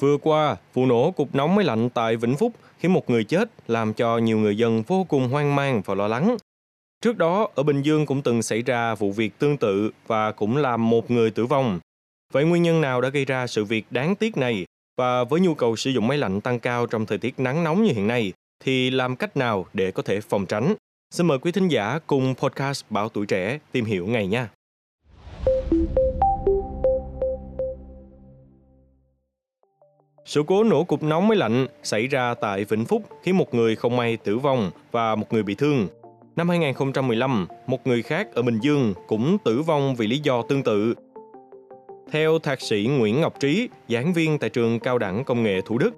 Vừa qua, vụ nổ cục nóng máy lạnh tại Vĩnh Phúc khiến một người chết, làm cho nhiều người dân vô cùng hoang mang và lo lắng. Trước đó, ở Bình Dương cũng từng xảy ra vụ việc tương tự và cũng làm một người tử vong. Vậy nguyên nhân nào đã gây ra sự việc đáng tiếc này? Và với nhu cầu sử dụng máy lạnh tăng cao trong thời tiết nắng nóng như hiện nay, thì làm cách nào để có thể phòng tránh? Xin mời quý thính giả cùng podcast Bảo Tuổi Trẻ tìm hiểu ngày nha. Sự cố nổ cục nóng máy lạnh xảy ra tại Vĩnh Phúc khiến một người không may tử vong và một người bị thương. Năm 2015, một người khác ở Bình Dương cũng tử vong vì lý do tương tự. Theo thạc sĩ Nguyễn Ngọc Trí, giảng viên tại trường Cao đẳng Công nghệ Thủ Đức,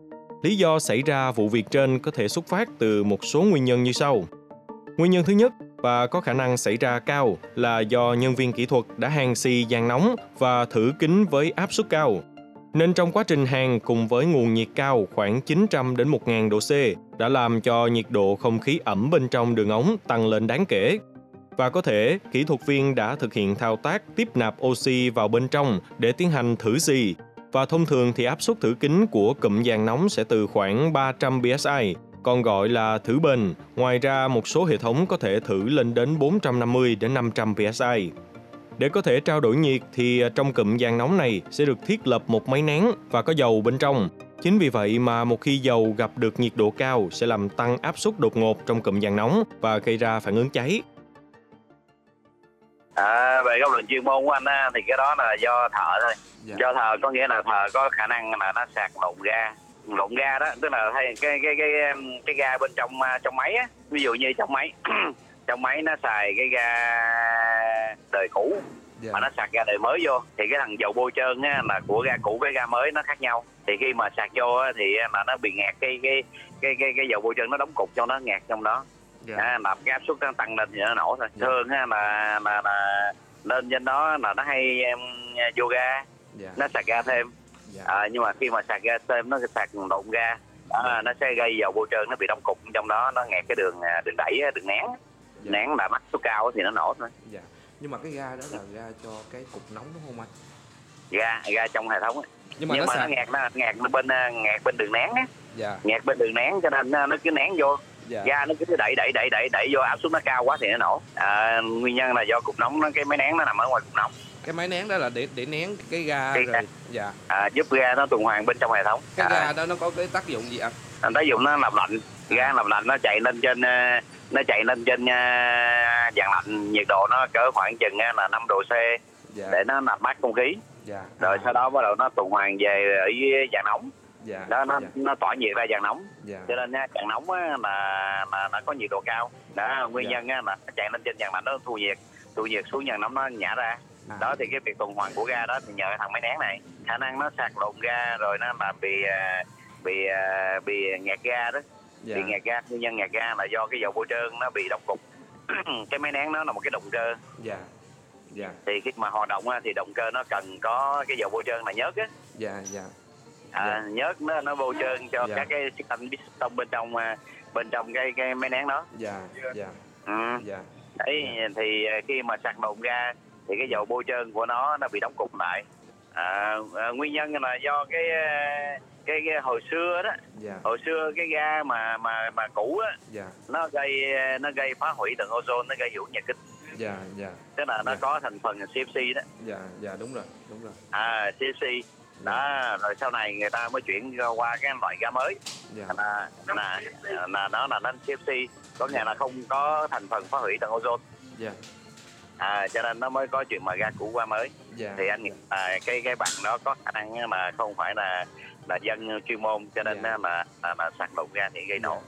lý do xảy ra vụ việc trên có thể xuất phát từ một số nguyên nhân như sau. Nguyên nhân thứ nhất và có khả năng xảy ra cao là do nhân viên kỹ thuật đã hàng xì giàn nóng và thử kính với áp suất cao nên trong quá trình hàng cùng với nguồn nhiệt cao khoảng 900 đến 1000 độ C đã làm cho nhiệt độ không khí ẩm bên trong đường ống tăng lên đáng kể. Và có thể kỹ thuật viên đã thực hiện thao tác tiếp nạp oxy vào bên trong để tiến hành thử xì. Và thông thường thì áp suất thử kính của cụm dàn nóng sẽ từ khoảng 300 psi, còn gọi là thử bền. Ngoài ra, một số hệ thống có thể thử lên đến 450 đến 500 psi. Để có thể trao đổi nhiệt thì à, trong cụm giàn nóng này sẽ được thiết lập một máy nén và có dầu bên trong. Chính vì vậy mà một khi dầu gặp được nhiệt độ cao sẽ làm tăng áp suất đột ngột trong cụm giàn nóng và gây ra phản ứng cháy. À, về góc độ chuyên môn của anh á, thì cái đó là do thợ thôi. Dạ. Do thợ có nghĩa là thợ có khả năng là nó sạc lộn ga lộn ga đó tức là thay cái cái cái cái ga bên trong à, trong máy á ví dụ như trong máy trong máy nó xài cái ga đời cũ yeah. Dạ. mà nó sạc ga đời mới vô thì cái thằng dầu bôi trơn á là của ga cũ với ga mới nó khác nhau thì khi mà sạc vô á, thì là nó bị ngạt cái cái cái cái cái dầu bôi trơn nó đóng cục trong đó ngạt trong đó yeah. Dạ. à, làm cái áp suất nó tăng lên thì nó nổ thôi yeah. Dạ. thường á, là là là lên trên đó là nó hay um, vô ga yeah. nó sạc ga thêm yeah. à, nhưng mà khi mà sạc ga thêm nó sạc đụng ga đó, nó sẽ gây dầu bôi trơn nó bị đóng cục trong đó nó ngạt cái đường à, đường đẩy đường nén dạ. nén là mắt số cao thì nó nổ thôi. Dạ. Nhưng mà cái ga đó là ga cho cái cục nóng đúng không anh? Ga ga trong hệ thống ấy. nhưng mà, nhưng nó, mà nó ngạt nó ngạt bên à, ngạt bên đường nén á. Dạ. ngạt bên đường nén cho nên nó cứ nén vô. Dạ. ga nó cứ đẩy đẩy đẩy đẩy đẩy vô áp suất nó cao quá thì nó nổ. À, nguyên nhân là do cục nóng nó cái máy nén nó nằm ở ngoài cục nóng. Cái máy nén đó là để để nén cái ga cái rồi dạ. À, giúp ga nó tuần hoàn bên trong hệ thống. Cái à, ga đó nó có cái tác dụng gì anh tác dụng nó làm lạnh. Ga làm lạnh nó chạy lên trên à, nó chạy lên trên uh, dàn lạnh nhiệt độ nó cỡ khoảng chừng uh, là 5 độ C dạ. để nó làm mát không khí dạ. rồi à. sau đó bắt đầu nó tuần hoàn về ở dàn nóng dạ. đó nó dạ. nó tỏa nhiệt ra dàn nóng dạ. cho nên uh, dàn nóng á, là là nó có nhiệt độ cao đó nguyên dạ. nhân á, là chạy lên trên dàn lạnh nó thu nhiệt thu nhiệt xuống dàn nóng nó nhả ra à. đó thì cái việc tuần hoàn của ga đó thì nhờ thằng máy nén này khả năng nó sạc lộn ga rồi nó làm bị bị bị nghẹt ga đó dạ. bị ngạt ga nguyên nhân ngạt ga là do cái dầu bôi trơn nó bị đóng cục cái máy nén nó là một cái động cơ dạ dạ thì khi mà hoạt động thì động cơ nó cần có cái dầu bôi trơn là nhớt á dạ dạ à, dạ. nhớt nó nó bôi trơn cho dạ. các cái thanh piston bên trong à, bên trong cái cái máy nén đó dạ dạ ừ. dạ đấy dạ. thì à, khi mà sạc động ga thì cái dầu bôi trơn của nó nó bị đóng cục lại à, à, nguyên nhân là do cái cái, cái hồi xưa đó. Dạ. hồi xưa cái ga mà mà mà cũ á. Dạ. nó gây nó gây phá hủy tầng ozone nó gây hiệu nhà kính dạ dạ tức là nó dạ. có thành phần CFC đó dạ dạ đúng rồi đúng rồi à CFC đó rồi sau này người ta mới chuyển qua cái loại ga mới dạ. là là là nó là nó CFC có nghĩa là không có thành phần phá hủy tầng ozone dạ à cho nên nó mới có chuyện mà ga cũ qua mới dạ. thì anh à, cái cái bằng đó có khả năng mà không phải là là dân chuyên môn cho nên yeah. là, là, là sạc lộn ga thì gây nổ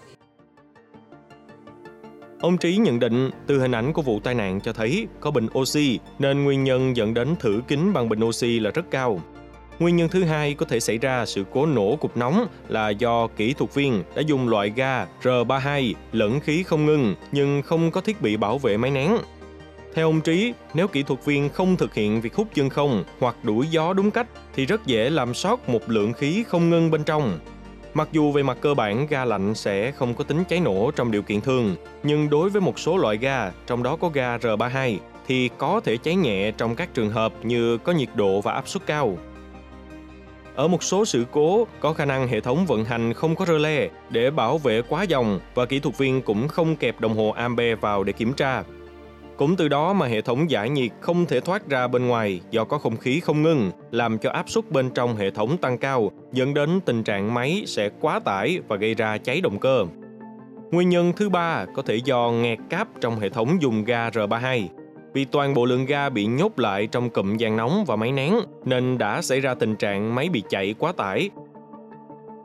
Ông Trí nhận định từ hình ảnh của vụ tai nạn cho thấy có bình oxy nên nguyên nhân dẫn đến thử kính bằng bình oxy là rất cao. Nguyên nhân thứ hai có thể xảy ra sự cố nổ cục nóng là do kỹ thuật viên đã dùng loại ga R32 lẫn khí không ngưng nhưng không có thiết bị bảo vệ máy nén theo ông Trí, nếu kỹ thuật viên không thực hiện việc hút chân không hoặc đuổi gió đúng cách thì rất dễ làm sót một lượng khí không ngưng bên trong. Mặc dù về mặt cơ bản ga lạnh sẽ không có tính cháy nổ trong điều kiện thường, nhưng đối với một số loại ga, trong đó có ga R32, thì có thể cháy nhẹ trong các trường hợp như có nhiệt độ và áp suất cao. ở một số sự cố có khả năng hệ thống vận hành không có rơ le để bảo vệ quá dòng và kỹ thuật viên cũng không kẹp đồng hồ ampe vào để kiểm tra. Cũng từ đó mà hệ thống giải nhiệt không thể thoát ra bên ngoài do có không khí không ngưng, làm cho áp suất bên trong hệ thống tăng cao, dẫn đến tình trạng máy sẽ quá tải và gây ra cháy động cơ. Nguyên nhân thứ ba có thể do nghẹt cáp trong hệ thống dùng ga R32. Vì toàn bộ lượng ga bị nhốt lại trong cụm dàn nóng và máy nén nên đã xảy ra tình trạng máy bị chạy quá tải.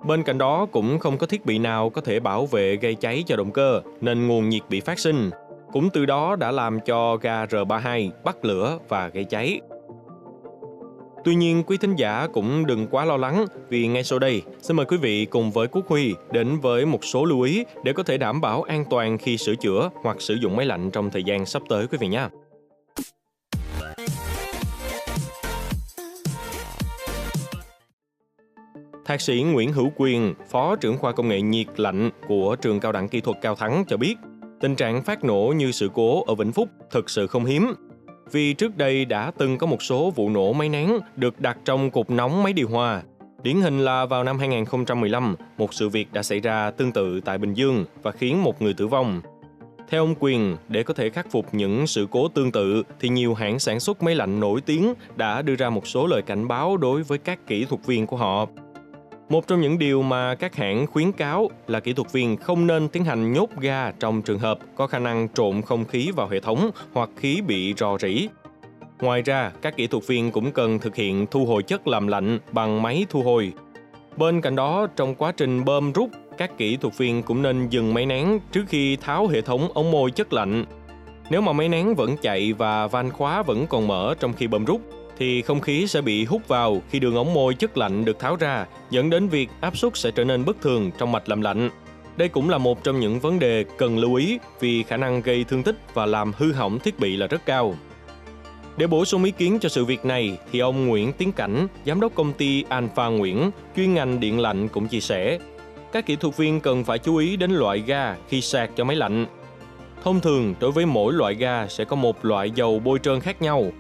Bên cạnh đó cũng không có thiết bị nào có thể bảo vệ gây cháy cho động cơ nên nguồn nhiệt bị phát sinh. Cũng từ đó đã làm cho ga R32 bắt lửa và gây cháy. Tuy nhiên, quý thính giả cũng đừng quá lo lắng vì ngay sau đây, xin mời quý vị cùng với Quốc Huy đến với một số lưu ý để có thể đảm bảo an toàn khi sửa chữa hoặc sử dụng máy lạnh trong thời gian sắp tới quý vị nhé. Thạc sĩ Nguyễn Hữu Quyền, Phó trưởng khoa công nghệ nhiệt lạnh của Trường Cao đẳng Kỹ thuật Cao Thắng cho biết, tình trạng phát nổ như sự cố ở Vĩnh Phúc thực sự không hiếm vì trước đây đã từng có một số vụ nổ máy nén được đặt trong cục nóng máy điều hòa. Điển hình là vào năm 2015, một sự việc đã xảy ra tương tự tại Bình Dương và khiến một người tử vong. Theo ông Quyền, để có thể khắc phục những sự cố tương tự thì nhiều hãng sản xuất máy lạnh nổi tiếng đã đưa ra một số lời cảnh báo đối với các kỹ thuật viên của họ. Một trong những điều mà các hãng khuyến cáo là kỹ thuật viên không nên tiến hành nhốt ga trong trường hợp có khả năng trộn không khí vào hệ thống hoặc khí bị rò rỉ. Ngoài ra, các kỹ thuật viên cũng cần thực hiện thu hồi chất làm lạnh bằng máy thu hồi. Bên cạnh đó, trong quá trình bơm rút, các kỹ thuật viên cũng nên dừng máy nén trước khi tháo hệ thống ống môi chất lạnh. Nếu mà máy nén vẫn chạy và van khóa vẫn còn mở trong khi bơm rút, thì không khí sẽ bị hút vào khi đường ống môi chất lạnh được tháo ra, dẫn đến việc áp suất sẽ trở nên bất thường trong mạch làm lạnh. Đây cũng là một trong những vấn đề cần lưu ý vì khả năng gây thương tích và làm hư hỏng thiết bị là rất cao. Để bổ sung ý kiến cho sự việc này, thì ông Nguyễn Tiến Cảnh, giám đốc công ty Alpha Nguyễn, chuyên ngành điện lạnh cũng chia sẻ, các kỹ thuật viên cần phải chú ý đến loại ga khi sạc cho máy lạnh. Thông thường, đối với mỗi loại ga sẽ có một loại dầu bôi trơn khác nhau,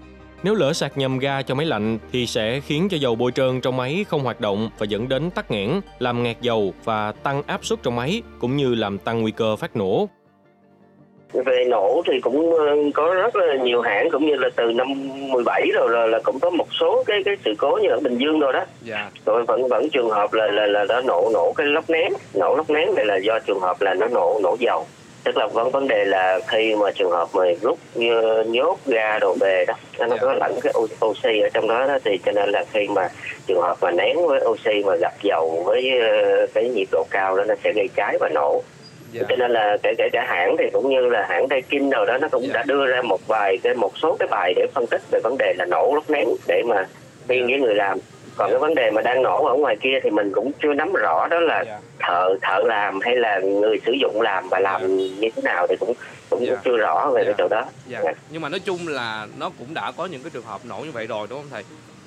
nếu lỡ sạc nhầm ga cho máy lạnh thì sẽ khiến cho dầu bôi trơn trong máy không hoạt động và dẫn đến tắc nghẽn, làm ngạt dầu và tăng áp suất trong máy cũng như làm tăng nguy cơ phát nổ. Về nổ thì cũng ờ, có rất là nhiều hãng cũng như là từ năm 17 rồi là, là cũng có một số cái cái sự cố như ở Bình Dương rồi đó. Dạ. Rồi vẫn vẫn trường hợp là là là đã nổ nổ cái lốc nén, nổ lốc nén này là do trường hợp là nó nổ nổ dầu tức là vấn vấn đề là khi mà trường hợp mà rút như nhốt ga đồ về đó nó yeah. có lẫn cái oxy ở trong đó, đó thì cho nên là khi mà trường hợp mà nén với oxy mà gặp dầu với ờ, cái nhiệt độ cao đó nó sẽ gây cháy và nổ Yeah. cho nên là kể kể cả hãng thì cũng như là hãng Daikin nào đó nó cũng yeah. đã đưa ra một vài cái một số cái bài để phân tích về vấn đề là nổ lúc nén để mà khuyên với người làm còn cái vấn đề mà đang nổ ở ngoài kia thì mình cũng chưa nắm rõ đó là yeah. thợ thợ làm hay là người sử dụng làm và làm yeah. như thế nào thì cũng cũng yeah. chưa rõ về yeah. cái chỗ đó yeah. Yeah. nhưng mà nói chung là nó cũng đã có những cái trường hợp nổ như vậy rồi đúng không thầy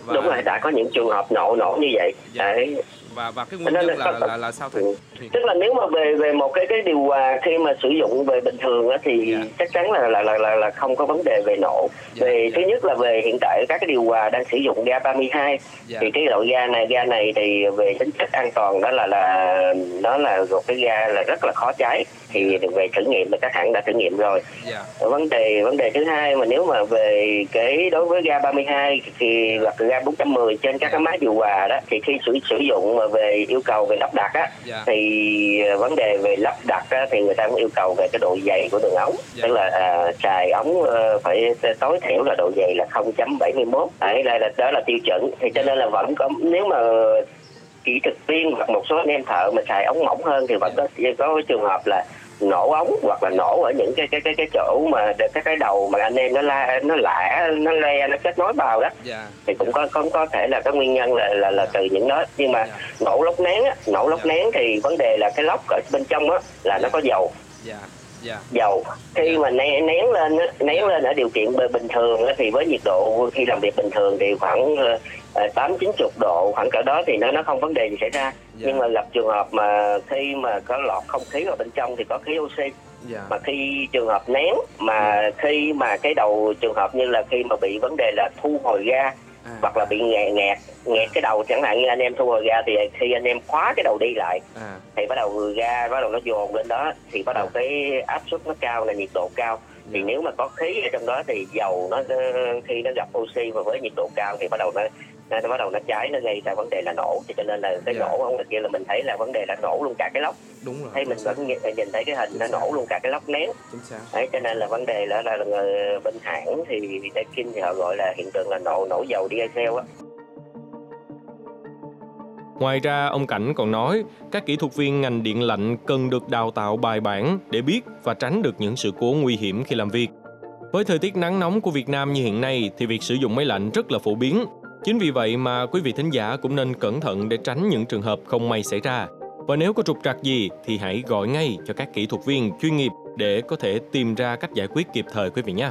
và... đúng rồi đã có những trường hợp nổ nổ như vậy yeah. đấy và và cái nguyên nhân là, là, là là sao thầy? Ừ. Tức là nếu mà về về một cái cái điều hòa khi mà sử dụng về bình thường á thì yeah. Dạ. chắc chắn là là là là, là không có vấn đề về nổ. Yeah, dạ, về yeah. Dạ. thứ nhất là về hiện tại các cái điều hòa đang sử dụng ga 32 yeah. thì cái loại ga này ga này thì về tính chất an toàn đó là là nó là một cái ga là rất là khó cháy thì về thử nghiệm là các hãng đã thử nghiệm rồi. Yeah. Vấn đề vấn đề thứ hai mà nếu mà về cái đối với ga 32 thì hoặc ga 410 trên các yeah. cái máy điều hòa đó thì khi sử sử dụng mà về yêu cầu về lắp đặt á yeah. Dạ. thì ờ, vấn đề về lắp đặt á, thì người ta cũng yêu cầu về cái độ dày của đường ống yeah. Dạ. tức là à, xài ống uh, phải tối thiểu là độ dày là 0.71 đấy là đó là tiêu chuẩn thì cho nên là vẫn có nếu mà kỹ thuật viên hoặc một số anh em thợ mà xài ống mỏng hơn thì vẫn có có trường hợp là nổ ống hoặc là nổ ở những cái cái cái cái chỗ mà các cái đầu mà anh em nó la nó lạ nó le nó kết nối vào đó yeah. Dạ. thì cũng có có có thể là cái nguyên nhân là là là từ những đó nhưng mà yeah. Dạ. nổ lốc nén á nổ lốc yeah. Dạ. nén thì vấn đề là cái lốc ở bên trong á là nó có dầu yeah. Yeah. dầu khi yeah. mà nén, nén lên nén lên ở điều kiện bình thường thì với nhiệt độ khi làm việc bình thường thì khoảng ờ, Ờ, tám chín chục độ khoảng cỡ đó thì nó nó không vấn đề gì xảy ra yeah. Dạ. nhưng mà gặp trường hợp mà khi mà có lọt không khí vào bên trong thì có khí oxy yeah. Dạ. mà khi trường hợp nén mà yeah. Dạ. khi mà cái đầu trường hợp như là khi mà bị vấn đề là thu hồi ga à. hoặc là bị nghẹt nghẹt nghẹt cái đầu chẳng hạn như anh em thu hồi ga thì khi anh em khóa cái đầu đi lại à. thì bắt đầu người ga bắt đầu nó dồn lên đó thì bắt đầu à. cái áp suất nó cao là nhiệt độ cao thì nếu mà có khí ở trong đó thì dầu nó khi nó gặp oxy và với nhiệt độ cao thì bắt đầu nó nó bắt đầu nó cháy nó gây ra vấn đề là nổ. Thì cho nên là cái yeah. Dạ. nổ không kia là mình thấy là vấn đề là nổ luôn cả cái lốc đúng rồi thấy mình vẫn nhìn, nhìn thấy cái hình nó nổ luôn cả cái lốc nén. Đấy cho nên là vấn đề là, là, là bên hãng thì Daikin thì họ gọi là hiện tượng là nổ nổ dầu diesel á Ngoài ra, ông Cảnh còn nói các kỹ thuật viên ngành điện lạnh cần được đào tạo bài bản để biết và tránh được những sự cố nguy hiểm khi làm việc. Với thời tiết nắng nóng của Việt Nam như hiện nay thì việc sử dụng máy lạnh rất là phổ biến. Chính vì vậy mà quý vị thính giả cũng nên cẩn thận để tránh những trường hợp không may xảy ra. Và nếu có trục trặc gì thì hãy gọi ngay cho các kỹ thuật viên chuyên nghiệp để có thể tìm ra cách giải quyết kịp thời quý vị nhé.